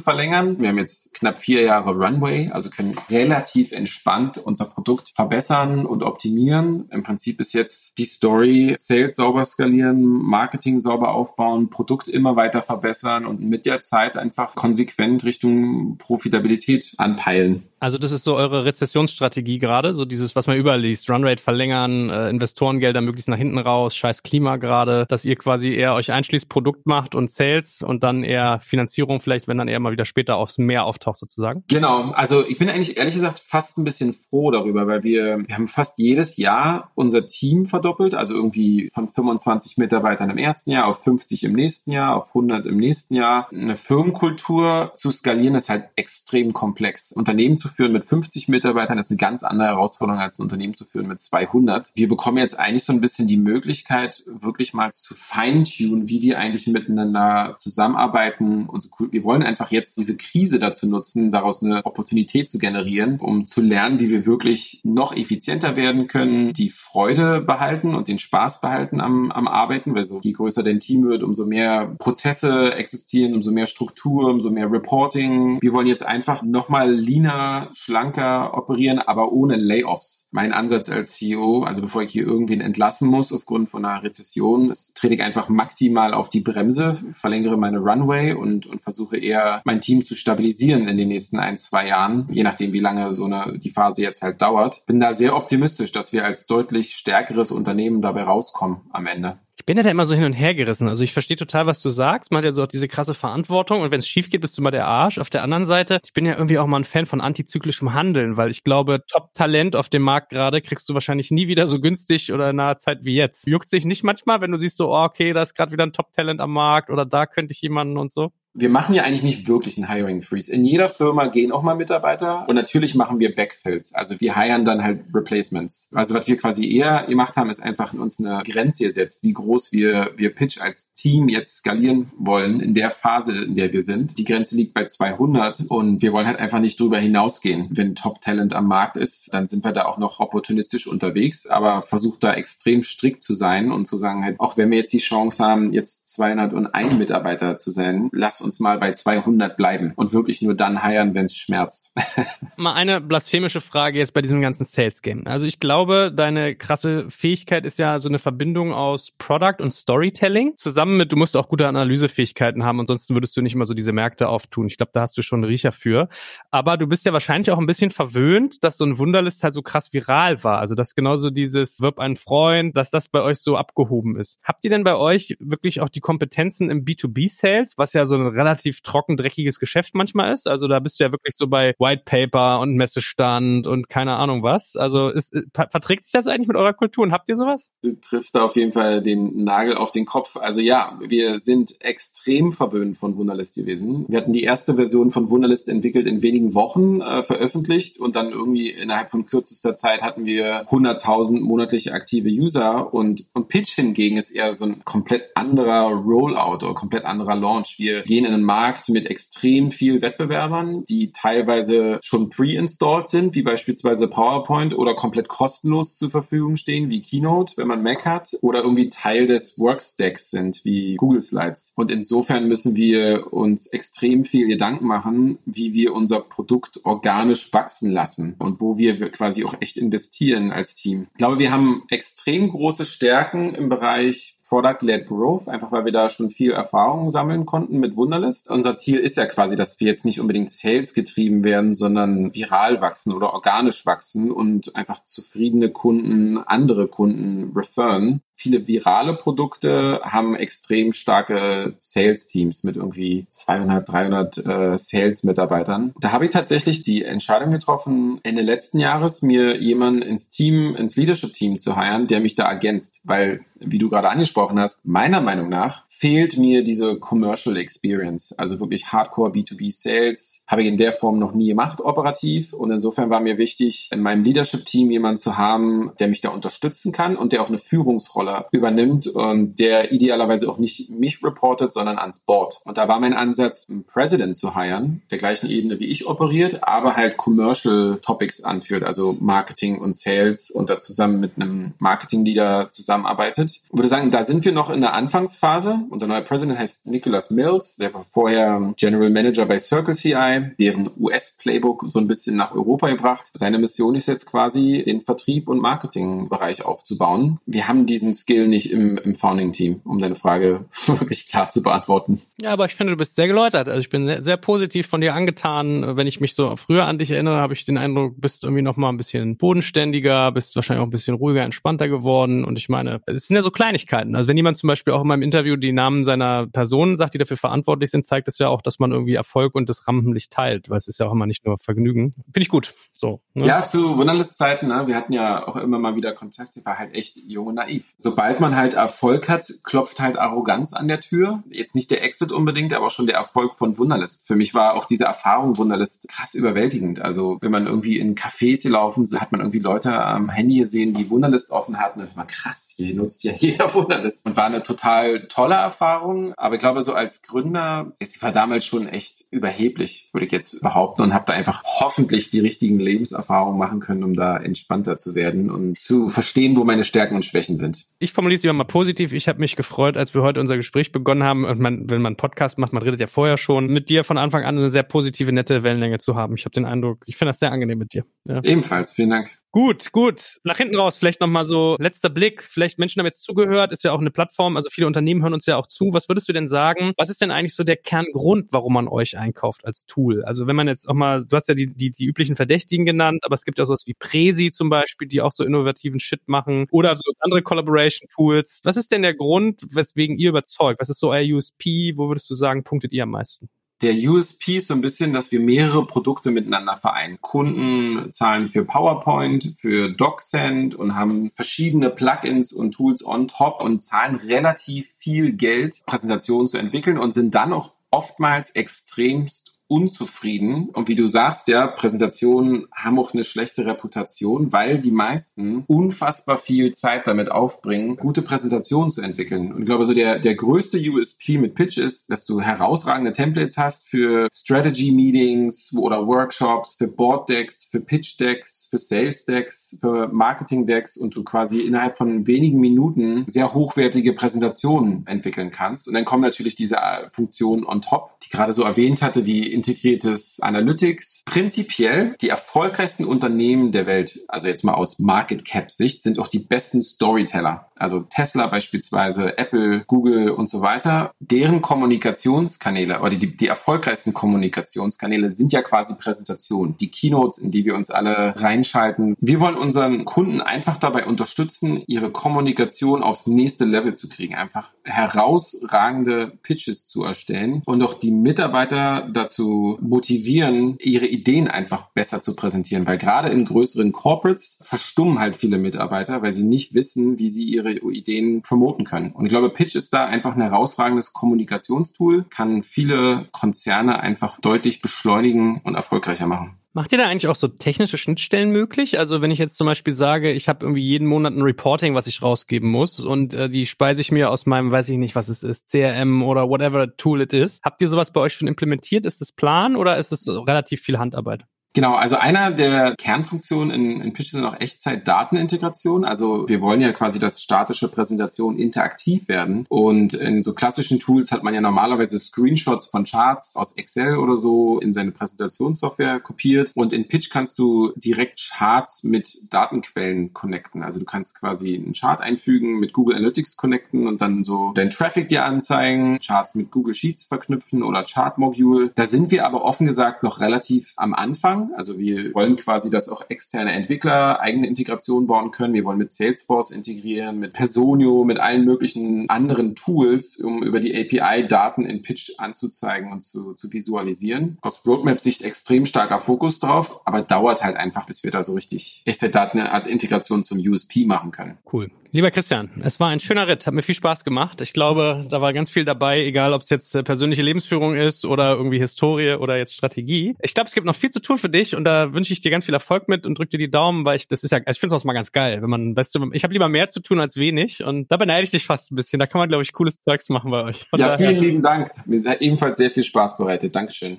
verlängern. Wir haben jetzt knapp vier Jahre Runway, also können relativ entspannt unser Produkt verbessern und optimieren. Im Prinzip ist jetzt die Story, Sales sauber skalieren, Marketing sauber aufbauen, Produkt immer weiter verbessern und mit der Zeit einfach konsequent Richtung Profitabilität anpeilen. Also das ist so eure Rezessionsstrategie gerade, so dieses, was man überall liest, Runrate verlängern, äh, Investorengelder möglichst nach hinten raus, scheiß Klima gerade, dass ihr quasi eher euch einschließt, Produkt macht und Sales und dann eher Finanzierung vielleicht, wenn dann eher mal wieder später aufs Meer auftaucht sozusagen. Genau, also ich bin eigentlich ehrlich gesagt fast ein bisschen froh darüber, weil wir, wir haben fast jedes Jahr unser Team verdoppelt, also irgendwie von 25 Mitarbeitern im ersten Jahr auf 50 im nächsten Jahr, auf 100 im nächsten Jahr. Eine Firmenkultur zu skalieren ist halt extrem komplex. Unternehmen zu führen mit 50 Mitarbeitern ist eine ganz andere Herausforderung als ein Unternehmen zu führen mit 200. Wir bekommen jetzt eigentlich so ein bisschen die Möglichkeit, wirklich mal zu feintunen, wie wir eigentlich miteinander zusammenarbeiten. Und wir wollen einfach jetzt diese Krise dazu nutzen, daraus eine Opportunität zu generieren, um zu lernen, wie wir wirklich noch effizienter werden können, die Freude behalten und den Spaß behalten am, am Arbeiten, weil so je größer dein Team wird, umso mehr Prozesse existieren, umso mehr Struktur, umso mehr Reporting. Wir wollen jetzt einfach nochmal leaner schlanker operieren, aber ohne Layoffs. Mein Ansatz als CEO, also bevor ich hier irgendwen entlassen muss aufgrund von einer Rezession, trete ich einfach maximal auf die Bremse, verlängere meine Runway und, und versuche eher mein Team zu stabilisieren in den nächsten ein, zwei Jahren, je nachdem, wie lange so eine, die Phase jetzt halt dauert. Bin da sehr optimistisch, dass wir als deutlich stärkeres Unternehmen dabei rauskommen am Ende bin ja da immer so hin und her gerissen. Also ich verstehe total, was du sagst. Man hat ja so auch diese krasse Verantwortung und wenn es schief geht, bist du mal der Arsch. Auf der anderen Seite, ich bin ja irgendwie auch mal ein Fan von antizyklischem Handeln, weil ich glaube, Top-Talent auf dem Markt gerade kriegst du wahrscheinlich nie wieder so günstig oder in naher Zeit wie jetzt. Juckt sich nicht manchmal, wenn du siehst so, oh, okay, da ist gerade wieder ein Top-Talent am Markt oder da könnte ich jemanden und so? Wir machen ja eigentlich nicht wirklich einen Hiring Freeze. In jeder Firma gehen auch mal Mitarbeiter und natürlich machen wir Backfills. Also wir hiren dann halt Replacements. Also was wir quasi eher gemacht haben, ist einfach uns eine Grenze gesetzt, wie groß wir, wir Pitch als Team jetzt skalieren wollen in der Phase, in der wir sind. Die Grenze liegt bei 200 und wir wollen halt einfach nicht drüber hinausgehen. Wenn Top Talent am Markt ist, dann sind wir da auch noch opportunistisch unterwegs, aber versucht da extrem strikt zu sein und zu sagen halt, auch wenn wir jetzt die Chance haben, jetzt 201 Mitarbeiter zu sein, lass uns mal bei 200 bleiben und wirklich nur dann heiern, wenn es schmerzt. (laughs) mal eine blasphemische Frage jetzt bei diesem ganzen Sales Game. Also ich glaube, deine krasse Fähigkeit ist ja so eine Verbindung aus Product und Storytelling zusammen zusammen mit, du musst auch gute Analysefähigkeiten haben, ansonsten würdest du nicht immer so diese Märkte auftun. Ich glaube, da hast du schon einen Riecher für. Aber du bist ja wahrscheinlich auch ein bisschen verwöhnt, dass so ein Wunderlist halt so krass viral war. Also dass genauso dieses Wirb ein Freund, dass das bei euch so abgehoben ist. Habt ihr denn bei euch wirklich auch die Kompetenzen im B2B-Sales, was ja so ein relativ trocken, dreckiges Geschäft manchmal ist? Also da bist du ja wirklich so bei White Paper und Messestand und keine Ahnung was. Also ist, verträgt sich das eigentlich mit eurer Kultur und habt ihr sowas? Du triffst da auf jeden Fall den Nagel auf den Kopf. Also ja, wir sind extrem verwöhnt von Wunderlist gewesen. Wir hatten die erste Version von Wunderlist entwickelt in wenigen Wochen äh, veröffentlicht und dann irgendwie innerhalb von kürzester Zeit hatten wir 100.000 monatlich aktive User und, und Pitch hingegen ist eher so ein komplett anderer Rollout oder komplett anderer Launch. Wir gehen in einen Markt mit extrem viel Wettbewerbern, die teilweise schon pre-installed sind, wie beispielsweise PowerPoint oder komplett kostenlos zur Verfügung stehen, wie Keynote, wenn man Mac hat, oder irgendwie Teil des Workstacks sind, wie Google Slides. Und insofern müssen wir uns extrem viel Gedanken machen, wie wir unser Produkt organisch wachsen lassen und wo wir quasi auch echt investieren als Team. Ich glaube, wir haben extrem große Stärken im Bereich Product-led Growth, einfach weil wir da schon viel Erfahrung sammeln konnten mit Wunderlist. Unser Ziel ist ja quasi, dass wir jetzt nicht unbedingt Sales getrieben werden, sondern viral wachsen oder organisch wachsen und einfach zufriedene Kunden, andere Kunden referen viele virale Produkte haben extrem starke Sales-Teams mit irgendwie 200, 300 äh, Sales-Mitarbeitern. Da habe ich tatsächlich die Entscheidung getroffen, Ende letzten Jahres mir jemanden ins Team, ins Leadership-Team zu heiren, der mich da ergänzt, weil, wie du gerade angesprochen hast, meiner Meinung nach fehlt mir diese Commercial Experience, also wirklich Hardcore B2B Sales, habe ich in der Form noch nie gemacht operativ und insofern war mir wichtig, in meinem Leadership-Team jemanden zu haben, der mich da unterstützen kann und der auch eine Führungsrolle übernimmt und der idealerweise auch nicht mich reportet, sondern ans Board. Und da war mein Ansatz, einen President zu hiren, der gleichen Ebene wie ich operiert, aber halt Commercial Topics anführt, also Marketing und Sales und da zusammen mit einem Marketing Leader zusammenarbeitet. Ich würde sagen, da sind wir noch in der Anfangsphase. Unser neuer President heißt Nicholas Mills, der war vorher General Manager bei Circle CI, deren US-Playbook so ein bisschen nach Europa gebracht. Seine Mission ist jetzt quasi, den Vertrieb und Marketingbereich aufzubauen. Wir haben diesen Skill nicht im, im Founding-Team, um deine Frage (laughs) wirklich klar zu beantworten. Ja, aber ich finde, du bist sehr geläutert. Also ich bin sehr, sehr positiv von dir angetan. Wenn ich mich so früher an dich erinnere, habe ich den Eindruck, bist irgendwie noch mal ein bisschen bodenständiger, bist wahrscheinlich auch ein bisschen ruhiger, entspannter geworden. Und ich meine, es sind ja so Kleinigkeiten. Also wenn jemand zum Beispiel auch in meinem Interview die Namen seiner Personen sagt, die dafür verantwortlich sind, zeigt es ja auch, dass man irgendwie Erfolg und das Rampenlicht teilt, weil es ist ja auch immer nicht nur Vergnügen. Finde ich gut. So. Ne? Ja, zu Wunderlist-Zeiten, ne? wir hatten ja auch immer mal wieder Kontakt, war halt echt jung und naiv. So sobald man halt Erfolg hat, klopft halt Arroganz an der Tür. Jetzt nicht der Exit unbedingt, aber schon der Erfolg von Wunderlist. Für mich war auch diese Erfahrung Wunderlist krass überwältigend. Also wenn man irgendwie in Cafés gelaufen ist, hat man irgendwie Leute am Handy gesehen, die Wunderlist offen hatten. Das war krass. Hier nutzt ja jeder (laughs) Wunderlist. Und war eine total tolle Erfahrung. Aber ich glaube, so als Gründer, es war damals schon echt überheblich, würde ich jetzt behaupten. Und habe da einfach hoffentlich die richtigen Lebenserfahrungen machen können, um da entspannter zu werden und zu verstehen, wo meine Stärken und Schwächen sind ich formuliere es lieber mal positiv. Ich habe mich gefreut, als wir heute unser Gespräch begonnen haben. Und man, wenn man einen Podcast macht, man redet ja vorher schon, mit dir von Anfang an eine sehr positive, nette Wellenlänge zu haben. Ich habe den Eindruck, ich finde das sehr angenehm mit dir. Ja. Ebenfalls, vielen Dank. Gut, gut. Nach hinten raus, vielleicht nochmal so letzter Blick. Vielleicht Menschen haben jetzt zugehört, ist ja auch eine Plattform, also viele Unternehmen hören uns ja auch zu. Was würdest du denn sagen? Was ist denn eigentlich so der Kerngrund, warum man euch einkauft als Tool? Also wenn man jetzt auch mal, du hast ja die, die, die üblichen Verdächtigen genannt, aber es gibt ja sowas wie Presi zum Beispiel, die auch so innovativen Shit machen oder so andere Collaboration-Tools. Was ist denn der Grund, weswegen ihr überzeugt? Was ist so euer USP? Wo würdest du sagen, punktet ihr am meisten? Der USP ist so ein bisschen, dass wir mehrere Produkte miteinander vereinen. Kunden zahlen für PowerPoint, für DocSend und haben verschiedene Plugins und Tools on top und zahlen relativ viel Geld, Präsentationen zu entwickeln und sind dann auch oftmals extremst unzufrieden. Und wie du sagst, ja, Präsentationen haben auch eine schlechte Reputation, weil die meisten unfassbar viel Zeit damit aufbringen, gute Präsentationen zu entwickeln. Und ich glaube, so der, der größte USP mit Pitch ist, dass du herausragende Templates hast für Strategy Meetings oder Workshops, für Board Decks, für Pitch Decks, für Sales Decks, für Marketing Decks und du quasi innerhalb von wenigen Minuten sehr hochwertige Präsentationen entwickeln kannst. Und dann kommen natürlich diese Funktionen on top, die gerade so erwähnt hatte, wie integriertes Analytics. Prinzipiell die erfolgreichsten Unternehmen der Welt, also jetzt mal aus Market Cap Sicht, sind auch die besten Storyteller. also Tesla beispielsweise, Apple, Google und so weiter, deren Kommunikationskanäle oder die, die erfolgreichsten Kommunikationskanäle sind ja quasi Präsentationen, die Keynotes, in die wir uns alle reinschalten. Wir wollen unseren Kunden einfach dabei unterstützen, ihre Kommunikation aufs nächste Level zu kriegen, einfach herausragende Pitches zu erstellen und auch die Mitarbeiter dazu motivieren, ihre Ideen einfach besser zu präsentieren, weil gerade in größeren Corporates verstummen halt viele Mitarbeiter, weil sie nicht wissen, wie sie ihre Ideen promoten können. Und ich glaube, Pitch ist da einfach ein herausragendes Kommunikationstool, kann viele Konzerne einfach deutlich beschleunigen und erfolgreicher machen. Macht ihr da eigentlich auch so technische Schnittstellen möglich? Also wenn ich jetzt zum Beispiel sage, ich habe irgendwie jeden Monat ein Reporting, was ich rausgeben muss und äh, die speise ich mir aus meinem, weiß ich nicht, was es ist, CRM oder whatever Tool it is. Habt ihr sowas bei euch schon implementiert? Ist das Plan oder ist es relativ viel Handarbeit? Genau, also einer der Kernfunktionen in, in Pitch sind auch Echtzeit-Datenintegration. Also wir wollen ja quasi, dass statische Präsentationen interaktiv werden. Und in so klassischen Tools hat man ja normalerweise Screenshots von Charts aus Excel oder so in seine Präsentationssoftware kopiert. Und in Pitch kannst du direkt Charts mit Datenquellen connecten. Also du kannst quasi einen Chart einfügen, mit Google Analytics connecten und dann so dein Traffic dir anzeigen, Charts mit Google Sheets verknüpfen oder Chart-Module. Da sind wir aber offen gesagt noch relativ am Anfang Also wir wollen quasi, dass auch externe Entwickler eigene Integration bauen können. Wir wollen mit Salesforce integrieren, mit Personio, mit allen möglichen anderen Tools, um über die API Daten in Pitch anzuzeigen und zu, zu visualisieren. Aus Roadmap-Sicht extrem starker Fokus drauf, aber dauert halt einfach, bis wir da so richtig Echtzeitdaten-Integration zum USP machen können. Cool. Lieber Christian, es war ein schöner Ritt, hat mir viel Spaß gemacht. Ich glaube, da war ganz viel dabei, egal ob es jetzt äh, persönliche Lebensführung ist oder irgendwie Historie oder jetzt Strategie. Ich glaube, es gibt noch viel zu tun für dich und da wünsche ich dir ganz viel Erfolg mit und drück dir die Daumen, weil ich das ist ja, also ich finde es auch mal ganz geil, wenn man, weißt du, ich habe lieber mehr zu tun als wenig und da beneide ich dich fast ein bisschen. Da kann man, glaube ich, cooles Zeugs machen bei euch. Von ja, daher. vielen lieben Dank. Mir hat ebenfalls sehr viel Spaß bereitet. Dankeschön.